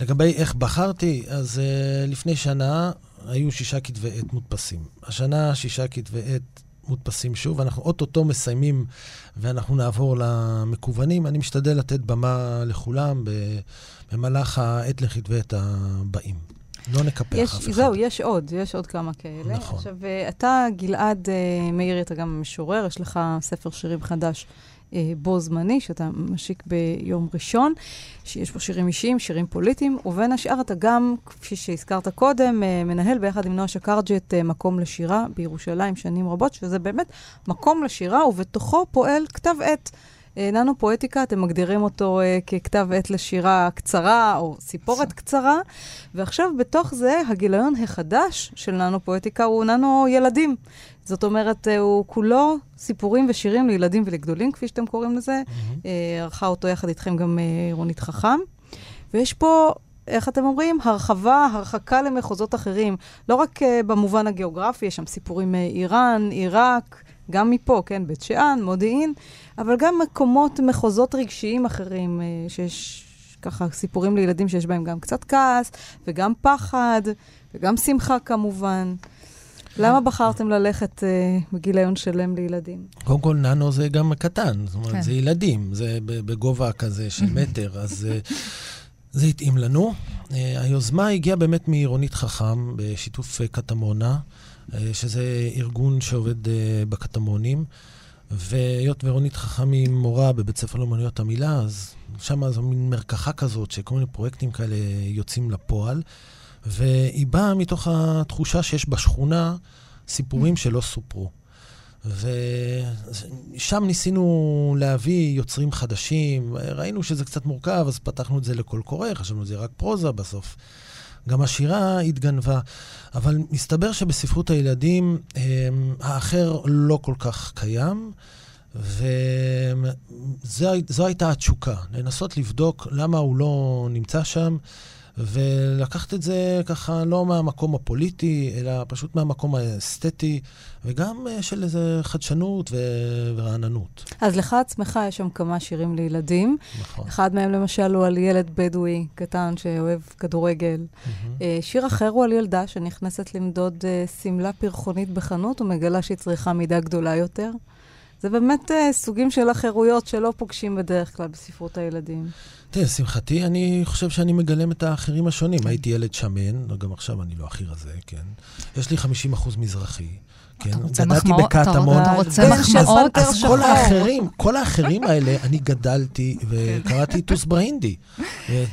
לגבי איך בחרתי, אז אה, לפני שנה היו שישה כתבי עת מודפסים. השנה שישה כתבי עת מודפסים שוב, אנחנו אוטוטו מסיימים ואנחנו נעבור למקוונים. אני משתדל לתת במה לכולם במהלך העת לכתבי עת הבאים. לא נקפח יש, אף אחד. זהו, יש עוד, יש עוד כמה כאלה. נכון. עכשיו, אה, אתה, גלעד אה, מאירי, אתה גם משורר, יש לך ספר שירים חדש אה, בו זמני, שאתה משיק ביום ראשון, שיש בו שירים אישיים, שירים פוליטיים, ובין השאר אתה גם, כפי שהזכרת קודם, מנהל ביחד עם נועה שקרג'י את מקום לשירה בירושלים שנים רבות, שזה באמת מקום לשירה, ובתוכו פועל כתב עת. אה, ננו פואטיקה, אתם מגדירים אותו אה, ככתב עת לשירה קצרה, או סיפורת קצרה, ועכשיו בתוך זה, הגיליון החדש של ננו פואטיקה הוא ננו ילדים. זאת אומרת, אה, הוא כולו סיפורים ושירים לילדים ולגדולים, כפי שאתם קוראים לזה. ערכה אותו יחד איתכם גם רונית חכם. ויש פה, איך אתם אומרים? הרחבה, הרחקה למחוזות אחרים. לא רק uh, במובן הגיאוגרפי, יש שם סיפורים מאיראן, עיראק, גם מפה, כן, בית שאן, מודיעין, אבל גם מקומות, מחוזות רגשיים אחרים, uh, שיש ככה סיפורים לילדים שיש בהם גם קצת כעס, וגם פחד, וגם שמחה כמובן. למה בחרתם ללכת uh, בגיליון שלם לילדים? קודם כל, ננו זה גם קטן, זאת אומרת, כן. זה ילדים, זה בגובה כזה של מטר, אז אה, זה התאים לנו. אה, היוזמה הגיעה באמת מרונית חכם, בשיתוף אה, קטמונה, אה, שזה ארגון שעובד אה, בקטמונים, והיות ורונית חכם היא מורה בבית ספר לאמנויות המילה, אז שם זו מין מרקחה כזאת, שכל מיני פרויקטים כאלה יוצאים לפועל, והיא באה מתוך התחושה שיש בשכונה סיפורים שלא סופרו. ושם ניסינו להביא יוצרים חדשים, ראינו שזה קצת מורכב, אז פתחנו את זה לקול קורא, חשבנו שזה רק פרוזה בסוף. גם השירה התגנבה, אבל מסתבר שבספרות הילדים אה, האחר לא כל כך קיים, וזו הייתה התשוקה, לנסות לבדוק למה הוא לא נמצא שם, ולקחת את זה ככה לא מהמקום הפוליטי, אלא פשוט מהמקום האסתטי, וגם אה, של איזה חדשנות ו- ורעננות. אז לך עצמך יש שם כמה שירים לילדים. נכון. אחד מהם למשל הוא על ילד בדואי קטן שאוהב כדורגל. אה, שיר אחר הוא על ילדה שנכנסת למדוד אה, שמלה פרחונית בחנות ומגלה שהיא צריכה מידה גדולה יותר. זה באמת אה, סוגים של החירויות שלא פוגשים בדרך כלל בספרות הילדים. תראה, לשמחתי, אני חושב שאני מגלם את האחרים השונים. הייתי ילד שמן, גם עכשיו אני לא הכי רזה, כן. יש לי 50% מזרחי. כן, גדלתי בקטמון. אתה רוצה מחמאות? אז. כל האחרים, כל האחרים האלה, אני גדלתי וקראתי טוס ברהינדי. ו-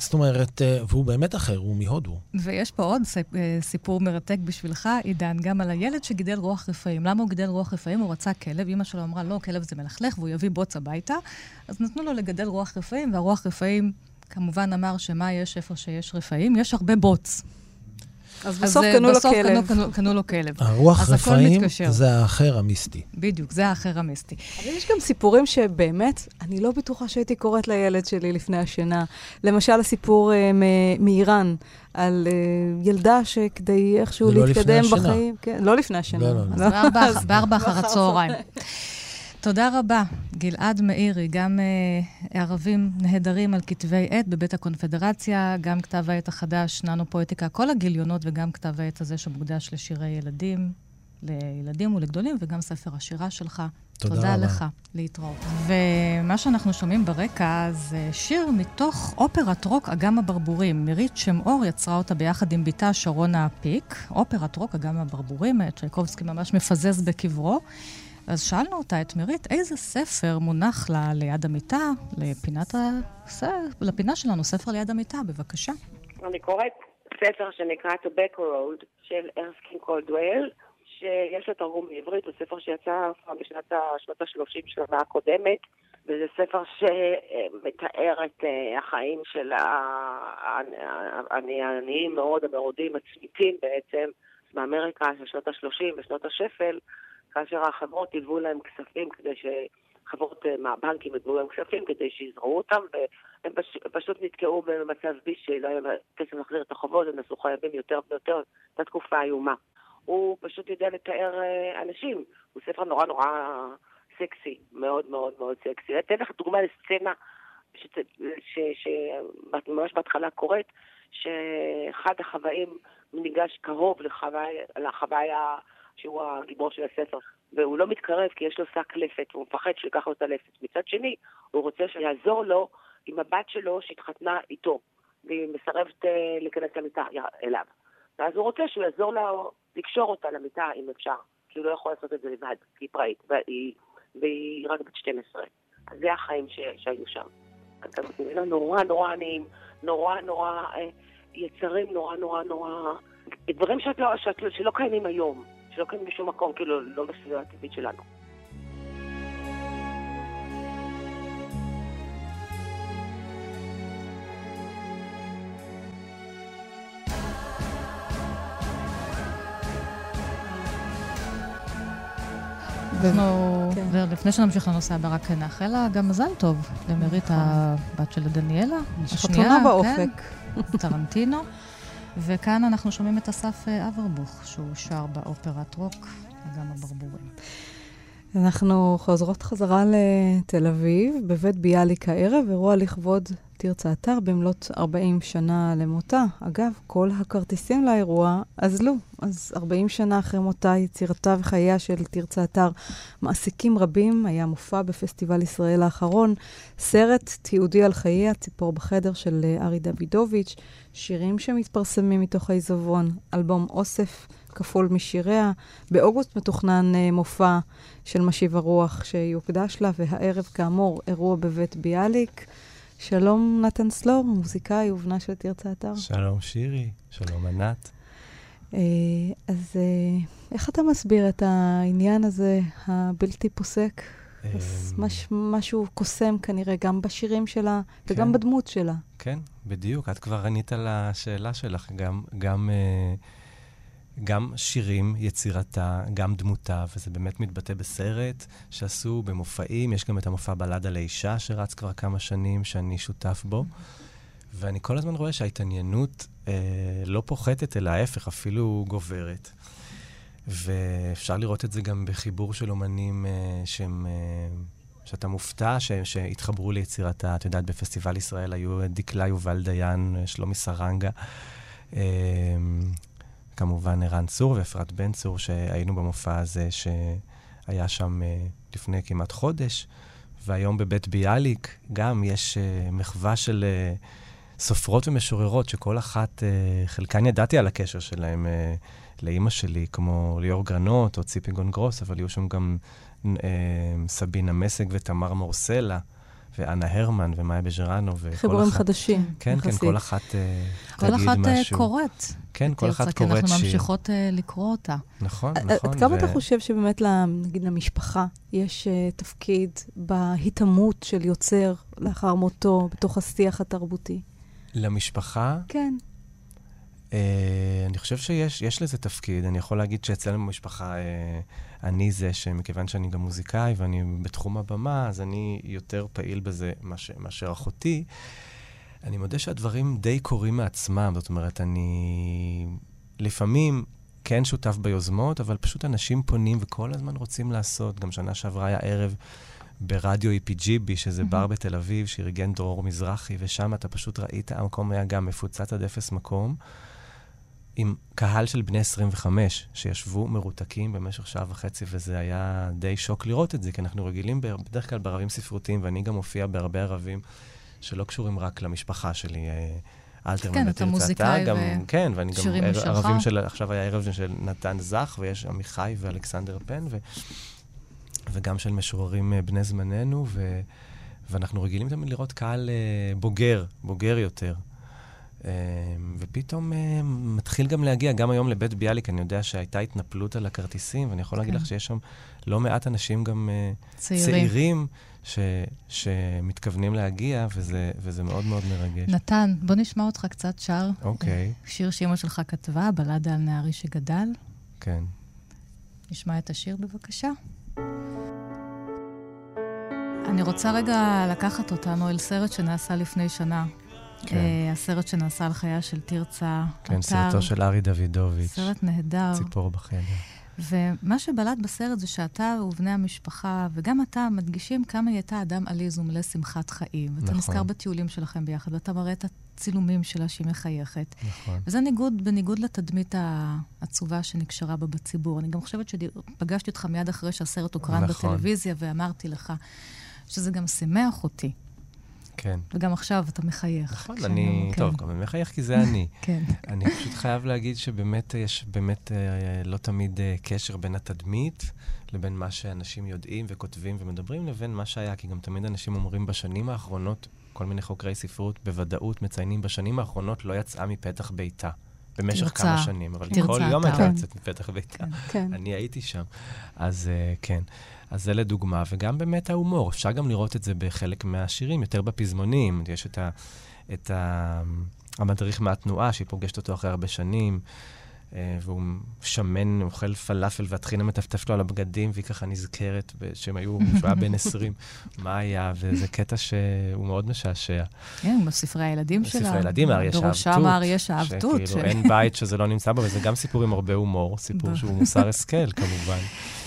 זאת אומרת, אה, והוא באמת אחר, הוא מהודו. ויש פה עוד אה, סיפור מרתק בשבילך, עידן, גם על הילד שגידל רוח רפאים. למה הוא גידל רוח רפאים? הוא רצה כלב, אמא שלו אמרה, לא, כלב זה מלכלך, והוא יביא בוץ הביתה. אז נתנו לו לגדל רוח רפאים, והרוח רפאים כמובן אמר שמה יש איפה שיש רפאים? יש הרבה בוץ. אז אז בסוף קנו לו בסוף כלב. קנו- קנו- קנו לו כלב. הרוח אז רפאים. זה האחר המיסטי. בדיוק, זה האחר המיסטי. אבל יש גם סיפורים שבאמת, אני לא בטוחה שהייתי קוראת לילד שלי לפני השינה. למשל, הסיפור אה, מ- מאיראן, על אה, ילדה שכדי איכשהו לא להתקדם השינה. בחיים... כן, לא לפני השינה. לא, לא, לא. אז בארבע אחר הצהריים. תודה רבה, גלעד מאירי, גם אה, ערבים נהדרים על כתבי עת בבית הקונפדרציה, גם כתב העת החדש, ננו פואטיקה, כל הגיליונות וגם כתב העת הזה שמוקדש לשירי ילדים, לילדים ולגדולים, וגם ספר השירה שלך. תודה תודה רבה. לך, להתראות. ומה שאנחנו שומעים ברקע זה שיר מתוך אופרת רוק אגם הברבורים. מירית שם אור יצרה אותה ביחד עם בתה שרונה פיק. אופרת רוק אגם הברבורים, צ'ייקובסקי ממש מפזז בקברו. אז שאלנו אותה, את מירית, איזה ספר מונח לה ליד המיטה, לפינת ה... ס- לפינה שלנו, ספר ליד המיטה, בבקשה. אני קוראת ספר שנקרא Tobacco Road של ארסקין קולדואל, שיש לו תרגום בעברית, הוא ספר שיצא בשנת ה- שנות ה-30 של המאה הקודמת, וזה ספר שמתאר את אה, החיים של העניים מאוד, המרודים, הצמיתים בעצם, באמריקה של שנות ה-30 ושנות השפל, כאשר החברות היוו להם כספים כדי חברות אה, מהבנקים יתנו להם כספים כדי שיזרעו אותם, והם פש, פשוט נתקעו במצב ביש שלא היה כסף להחזיר את החובות, הם נעשו חייבים יותר ויותר, הייתה תקופה איומה. הוא פשוט יודע לתאר אה, אנשים, הוא ספר נורא נורא סקסי, מאוד מאוד מאוד סקסי. אתן לך דוגמה לסצנה שממש בהתחלה קורית, שאחד החוואים ניגש קרוב לחוויה, לחוויה שהוא הגיבור של הספר, והוא לא מתקרב כי יש לו שק לפת, והוא מפחד שיקח לו את הלפת. מצד שני, הוא רוצה שיעזור לו עם הבת שלו שהתחתנה איתו, והיא מסרבת אה, להיכנס למיטה אליו. ואז הוא רוצה שהוא יעזור לה לקשור אותה למיטה אם אפשר, כי הוא לא יכול לעשות את זה לבד, כי היא פראית, והיא, והיא רק בת 12. אז זה החיים ש, שהיו שם. מבין? נורא נורא עניים, נורא נורא אה, יצרים נורא נורא נורא... דברים שאת לא, שאת, שלא קיימים היום. שלא קיימים בשום מקום, כאילו, לא בסביבה הטבעית שלנו. אנחנו, כן. לפני שנמשיך לנושא הבא, רק נאחל לה גם מזל טוב למירית, נכון. הבת של דניאלה. השנייה, באופק. כן, טרנטינו. וכאן אנחנו שומעים את אסף אה, אברבוך, שהוא שר באופרת רוק, וגם הברבורים. אנחנו חוזרות חזרה לתל אביב, בבית ביאליק הערב, אירוע לכבוד תרצה אתר במלאת 40 שנה למותה. אגב, כל הכרטיסים לאירוע אזלו. אז 40 שנה אחרי מותה, יצירתה וחייה של תרצה אתר מעסיקים רבים. היה מופע בפסטיבל ישראל האחרון, סרט תיעודי על חייה, ציפור בחדר של ארי דוידוביץ', שירים שמתפרסמים מתוך העיזבון, אלבום אוסף. כפול משיריה. באוגוסט מתוכנן uh, מופע של משיב הרוח שיוקדש לה, והערב, כאמור, אירוע בבית ביאליק. שלום נתן סלור, מוזיקאי ובנה של תרצה אתר. שלום שירי, שלום ענת. Uh, אז uh, איך אתה מסביר את העניין הזה הבלתי פוסק? מש, משהו קוסם כנראה גם בשירים שלה כן. וגם בדמות שלה. כן, בדיוק. את כבר ענית על השאלה שלך. גם, גם uh, גם שירים, יצירתה, גם דמותה, וזה באמת מתבטא בסרט שעשו, במופעים. יש גם את המופע בלדה לאישה שרץ כבר כמה שנים, שאני שותף בו. ואני כל הזמן רואה שההתעניינות אה, לא פוחתת, אלא ההפך, אפילו גוברת. ואפשר לראות את זה גם בחיבור של אומנים אה, שהם... אה, שאתה מופתע ש, שהתחברו ליצירתה. את יודעת, בפסטיבל ישראל היו דקלה יובל דיין, שלומי סרנגה. אה, כמובן ערן צור ואפרת בן צור, שהיינו במופע הזה שהיה שם uh, לפני כמעט חודש. והיום בבית ביאליק גם יש uh, מחווה של uh, סופרות ומשוררות, שכל אחת, חלקן ידעתי על הקשר שלהן לאימא שלי, כמו ליאור גרנות או ציפי גונגרוס, אבל היו שם גם סבינה מסג ותמר מורסלה. ואנה הרמן ומאיה בז'רנו, וכל אחת... חיבורים חדשים. כן, כן, כל אחת uh, תגיד משהו. כל אחת קוראת. כן, כל אחת קוראת שיר. כי אנחנו ממשיכות uh, לקרוא אותה. נכון, נכון. עד כמה אתה חושב שבאמת, נגיד, למשפחה יש uh, תפקיד בהיטמעות של יוצר לאחר מותו, בתוך השיח התרבותי? למשפחה? כן. Uh, אני חושב שיש לזה תפקיד. אני יכול להגיד שאצלנו במשפחה... Uh, אני זה שמכיוון שאני גם מוזיקאי ואני בתחום הבמה, אז אני יותר פעיל בזה מאשר, מאשר אחותי. אני מודה שהדברים די קורים מעצמם, זאת אומרת, אני לפעמים כן שותף ביוזמות, אבל פשוט אנשים פונים וכל הזמן רוצים לעשות. גם שנה שעברה היה ערב ברדיו EPGB, שזה mm-hmm. בר בתל אביב, שארגן דרור מזרחי, ושם אתה פשוט ראית, המקום היה גם מפוצץ עד אפס מקום. עם קהל של בני 25, שישבו מרותקים במשך שעה וחצי, וזה היה די שוק לראות את זה, כי אנחנו רגילים בדרך כלל בערבים ספרותיים, ואני גם מופיע בהרבה ערבים שלא קשורים רק למשפחה שלי. אה, אלתרמן כן, אתה מוזיקאי גם, ו... כן, ואני גם ער, ערבים של, עכשיו היה ערב של נתן זך, ויש עמיחי ואלכסנדר פן, ו, וגם של משוררים אה, בני זמננו, ו, ואנחנו רגילים תמיד לראות קהל אה, בוגר, בוגר יותר. אמ, ופתאום אמ, מתחיל גם להגיע, גם היום לבית ביאליק, אני יודע שהייתה התנפלות על הכרטיסים, ואני יכול להגיד לך כן. שיש שם לא מעט אנשים גם אה, צעירים, צעירים ש, שמתכוונים להגיע, וזה, וזה מאוד מאוד מרגש. נתן, בוא נשמע אותך קצת שר. אוקיי. שיר שאימא שלך כתבה, בלדה על נערי שגדל. כן. נשמע את השיר בבקשה. אני רוצה רגע לקחת אותנו אל סרט שנעשה לפני שנה. כן. Uh, הסרט שנעשה על חייה של תרצה. כן, אתר, סרטו של ארי דוידוביץ'. סרט נהדר. ציפור בחדר. ומה שבלט בסרט זה שאתה ובני המשפחה, וגם אתה, מדגישים כמה היא הייתה אדם עליז ומלא שמחת חיים. נכון. נזכר בטיולים שלכם ביחד, ואתה מראה את הצילומים שלה שהיא מחייכת. נכון. וזה ניגוד, בניגוד לתדמית העצובה שנקשרה בה בציבור. אני גם חושבת שפגשתי אותך מיד אחרי שהסרט הוקרן נכון. בטלוויזיה, ואמרתי לך שזה גם שימח אותי. כן. וגם עכשיו אתה מחייך. נכון, אני, כן. טוב, גם אני מחייך כי זה אני. כן. אני פשוט חייב להגיד שבאמת יש באמת אה, לא תמיד אה, קשר בין התדמית לבין מה שאנשים יודעים וכותבים ומדברים, לבין מה שהיה, כי גם תמיד אנשים אומרים בשנים האחרונות, כל מיני חוקרי ספרות בוודאות מציינים, בשנים האחרונות לא יצאה מפתח ביתה. במשך תרצה, כמה שנים, אבל כל יום הייתה יוצאת מפתח ביתה. כן, כן. אני הייתי שם. אז uh, כן. אז זה לדוגמה, וגם באמת ההומור. אפשר גם לראות את זה בחלק מהשירים, יותר בפזמונים. יש את, ה, את ה, המדריך מהתנועה, שהיא פוגשת אותו אחרי הרבה שנים, אה, והוא שמן, אוכל פלאפל, והטחינה מטפטפת לו על הבגדים, והיא ככה נזכרת שהם היו, שהוא היה בן 20, מה היה, וזה קטע שהוא מאוד משעשע. כן, בספרי הילדים שלה. בספרי הילדים, אריה שאהב תות. בראשם אריה שאהב תות. שכאילו אין בית שזה לא נמצא בו, וזה גם סיפור עם הרבה הומור, סיפור שהוא מוסר השכל, כמובן.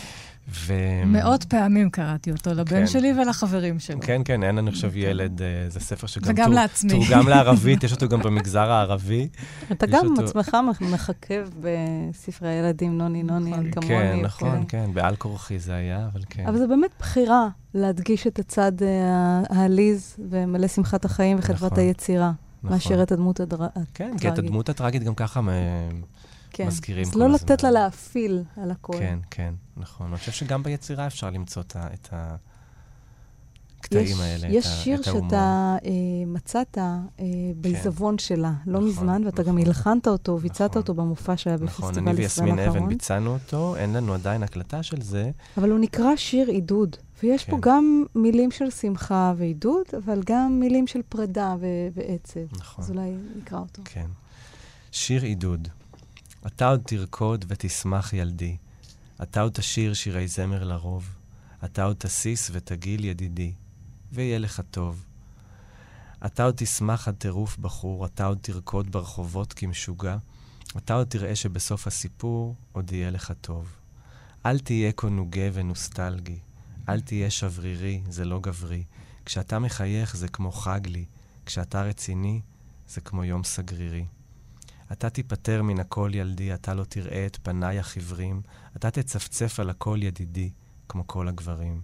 ו... מאות פעמים קראתי אותו לבן כן. שלי ולחברים שלו. כן, כן, אין, אני חושב, ילד, אה, זה ספר שגם... וגם תור, לעצמי. תורגם לערבית, יש אותו גם במגזר הערבי. אתה גם אותו... עצמך מחכב בספרי הילדים, נוני נוני, נכון. כמוני. כן, נכון, כן, בעל כורחי זה היה, אבל כן. אבל זה באמת בחירה להדגיש את הצד אה, העליז ומלא שמחת החיים וחדוות נכון, היצירה, נכון. מאשר את הדמות הטראגית. כן, כי את הדמות הטראגית גם ככה כן. מזכירים כל הזמן. אז לא לתת לה להפעיל על הכול. כן, כן, נכון. אני חושב שגם ביצירה אפשר למצוא את הקטעים יש, האלה, יש את, שיר את שאתה אה, מצאת אה, בעיזבון כן. שלה לא נכון, מזמן, ואתה נכון. גם הלחנת אותו, ביצעת נכון. אותו במופע שהיה נכון, בפסטיבל ישראל האחרון. נכון, אני ויסמין אבן ביצענו אותו, אין לנו עדיין הקלטה של זה. אבל הוא נקרא שיר עידוד. ויש כן. פה גם מילים של שמחה ועידוד, אבל גם מילים של פרידה ו- ועצב. נכון. אז אולי נקרא אותו. כן. שיר עידוד. אתה עוד תרקוד ותשמח ילדי, אתה עוד תשיר שירי זמר לרוב, אתה עוד תסיס ותגיל ידידי, ויהיה לך טוב. אתה עוד תשמח עד טירוף בחור, אתה עוד תרקוד ברחובות כמשוגע, אתה עוד תראה שבסוף הסיפור עוד יהיה לך טוב. אל תהיה כה נוגה ונוסטלגי, אל תהיה שברירי, זה לא גברי. כשאתה מחייך זה כמו חג לי, כשאתה רציני זה כמו יום סגרירי. אתה תיפטר מן הכל ילדי, אתה לא תראה את פניי החיוורים, אתה תצפצף על הכל ידידי, כמו כל הגברים.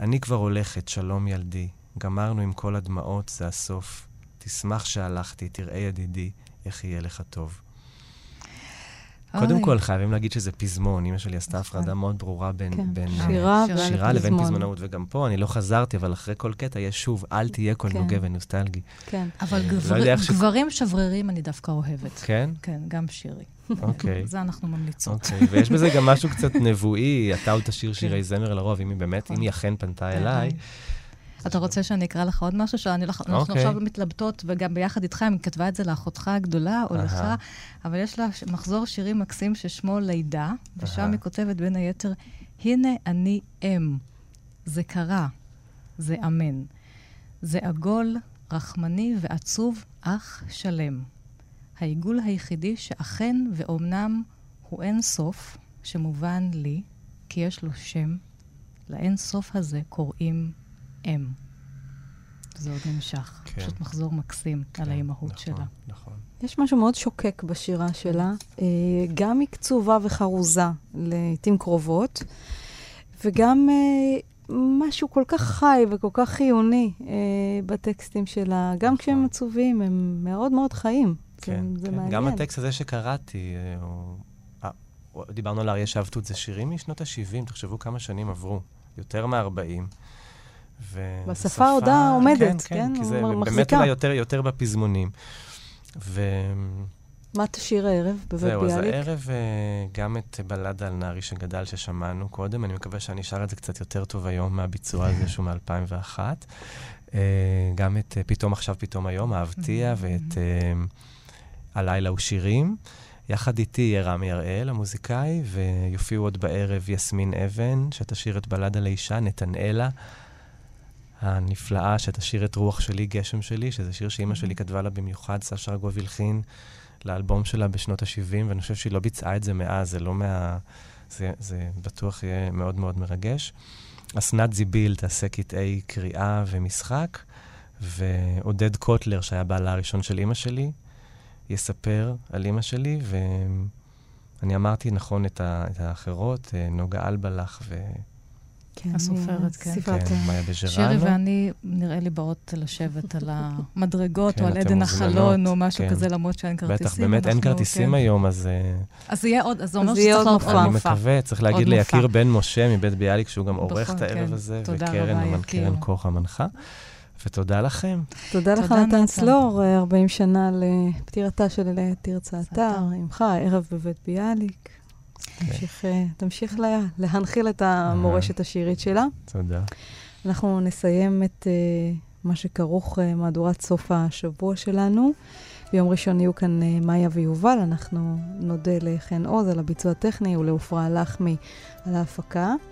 אני כבר הולכת, שלום ילדי, גמרנו עם כל הדמעות, זה הסוף. תשמח שהלכתי, תראה ידידי, איך יהיה לך טוב. קודם כל, חייבים להגיד שזה פזמון. אמא שלי עשתה הפרדה נכון. מאוד ברורה בין, כן. בין שירה, שירה, שירה לבין פזמונאות. וגם פה, אני לא חזרתי, אבל אחרי כל קטע יש שוב, אל תהיה כל כן. נוגה ונוסטלגי. כן. אבל אה, גבר, לא גברים ש... שברירים אני דווקא אוהבת. כן? כן, גם שירי. אוקיי. זה אנחנו ממליצות. אוקיי, ויש בזה גם משהו קצת נבואי, אתה עוד תשאיר שירי כן. זמר לרוב, אם היא באמת, אם היא אכן פנתה אליי. אתה רוצה שאני אקרא לך עוד משהו? שאני, אנחנו okay. אוקיי. עכשיו מתלבטות, וגם ביחד איתך, אם היא כתבה את זה לאחותך הגדולה או uh-huh. לך, אבל יש לה מחזור שירים מקסים ששמו לידה, ושם uh-huh. היא כותבת בין היתר, הנה אני אם, זה קרה, זה אמן. זה עגול, רחמני ועצוב, אך שלם. העיגול היחידי שאכן ואומנם הוא אין סוף, שמובן לי, כי יש לו שם, לאין סוף הזה קוראים אם. זה עוד נמשך. כן. פשוט מחזור מקסים כן, על האימהות נכון, שלה. נכון. יש משהו מאוד שוקק בשירה שלה. אה, גם היא קצובה וחרוזה לעיתים קרובות, וגם אה, משהו כל כך חי וכל כך חיוני אה, בטקסטים שלה. גם נכון. כשהם עצובים, הם מאוד מאוד חיים. כן, זה, זה כן. מעניין. גם הטקסט הזה שקראתי, או, דיברנו על אריה שבתות, זה שירים משנות ה-70, תחשבו כמה שנים עברו, יותר מ-40. בשפה העודה עומדת, כן? כן, כן כי זה מחזיקה. באמת אולי יותר, יותר בפזמונים. ו... מה תשאיר הערב בבית זהו, ביאליק? זהו, אז הערב אה, גם את בלדה על נערי שגדל ששמענו קודם. אני מקווה שאני אשאר את זה קצת יותר טוב היום מהביצוע הזה שהוא מ-2001. אה, גם את אה, פתאום עכשיו, פתאום היום, אהבתיה, ואת הלילה הוא שירים. יחד איתי יהיה רמי הראל, המוזיקאי, ויופיעו עוד בערב יסמין אבן, שתשאיר את בלדה לאישה, נתנאלה. הנפלאה שתשאיר את רוח שלי, גשם שלי, שזה שיר שאימא שלי כתבה לה במיוחד, סשה ארגוב הלחין לאלבום שלה בשנות ה-70, ואני חושב שהיא לא ביצעה את זה מאז, זה לא מה... זה, זה בטוח יהיה מאוד מאוד מרגש. אסנת זיביל תעשה קטעי קריאה ומשחק, ועודד קוטלר, שהיה בעלה הראשון של אימא שלי, יספר על אימא שלי, ואני אמרתי נכון את, ה... את האחרות, אה, נוגה אלבלח ו... כן, הסופרת, כן. ספרת. כן, מאיה בז'רנו. שירי ואני, נראה לי באות לשבת על המדרגות, כן, או על עדן החלון, או משהו כן. כזה, למרות שאין כרטיסים. בטח, באמת אין אנחנו- כרטיסים כן. היום, אז אה, אז יהיה עוד, אז זה אומר שצריך עוד לעוד עוד מופע. אני. מקווה, צריך להגיד ליקיר. בן משה מבית ביאליק, שהוא גם עורך נכון, את הערב כן. הזה, וקרן, כוח המנחה. ותודה לכם. תודה לך, נתן. צלור, אה, 40 שנה לפטירתה של תרצה אתר, אתר. עמך, ערב בבית ביאליק. תמשיך, אה, תמשיך לה- להנחיל את המורשת השירית שלה. תודה. אנחנו נסיים את אה, מה שכרוך אה, מהדורת סוף השבוע שלנו. ביום ראשון יהיו כאן אה, מאיה ויובל. אנחנו נודה לחן עוז על הביצוע הטכני ולעופרה לחמי על ההפקה.